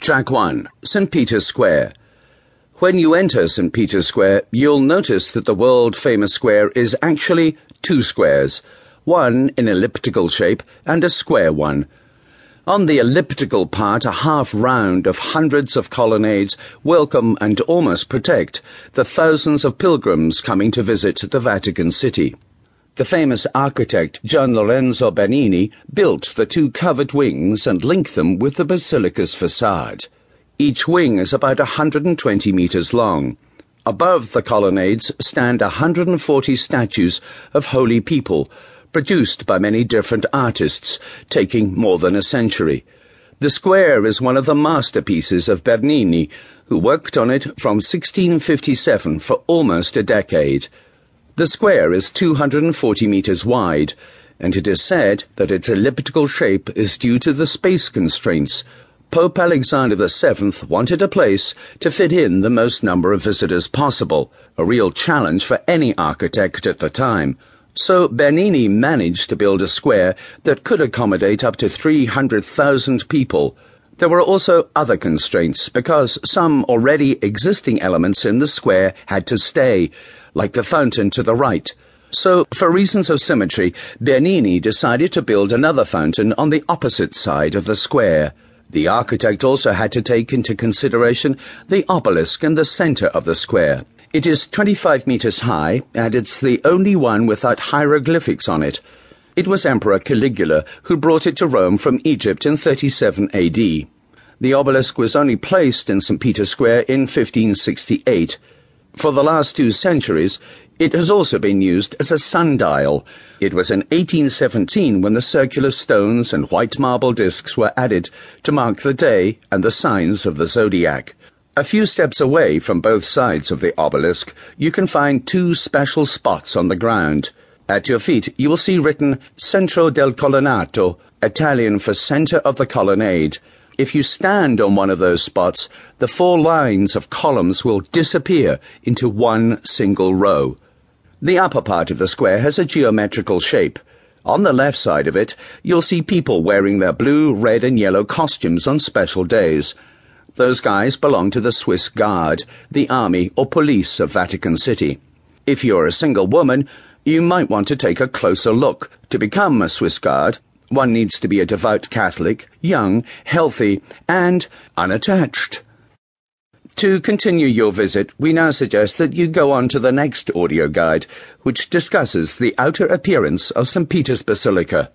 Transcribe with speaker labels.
Speaker 1: Track 1 St. Peter's Square. When you enter St. Peter's Square, you'll notice that the world famous square is actually two squares, one in elliptical shape and a square one. On the elliptical part, a half round of hundreds of colonnades welcome and almost protect the thousands of pilgrims coming to visit the Vatican City. The famous architect Gian Lorenzo Bernini built the two covered wings and linked them with the basilica's facade. Each wing is about 120 meters long. Above the colonnades stand 140 statues of holy people, produced by many different artists, taking more than a century. The square is one of the masterpieces of Bernini, who worked on it from 1657 for almost a decade. The square is 240 meters wide, and it is said that its elliptical shape is due to the space constraints. Pope Alexander VII wanted a place to fit in the most number of visitors possible, a real challenge for any architect at the time. So Bernini managed to build a square that could accommodate up to 300,000 people. There were also other constraints because some already existing elements in the square had to stay like the fountain to the right. So, for reasons of symmetry, Bernini decided to build another fountain on the opposite side of the square. The architect also had to take into consideration the obelisk in the center of the square. It is 25 meters high, and it's the only one without hieroglyphics on it. It was Emperor Caligula who brought it to Rome from Egypt in 37 AD. The obelisk was only placed in St. Peter's Square in 1568. For the last two centuries, it has also been used as a sundial. It was in 1817 when the circular stones and white marble discs were added to mark the day and the signs of the zodiac. A few steps away from both sides of the obelisk, you can find two special spots on the ground. At your feet, you will see written Centro del Colonnato, Italian for center of the colonnade. If you stand on one of those spots, the four lines of columns will disappear into one single row. The upper part of the square has a geometrical shape. On the left side of it, you'll see people wearing their blue, red, and yellow costumes on special days. Those guys belong to the Swiss Guard, the army or police of Vatican City. If you're a single woman, you might want to take a closer look. To become a Swiss Guard, one needs to be a devout Catholic, young, healthy, and unattached. To continue your visit, we now suggest that you go on to the next audio guide, which discusses the outer appearance of St. Peter's Basilica.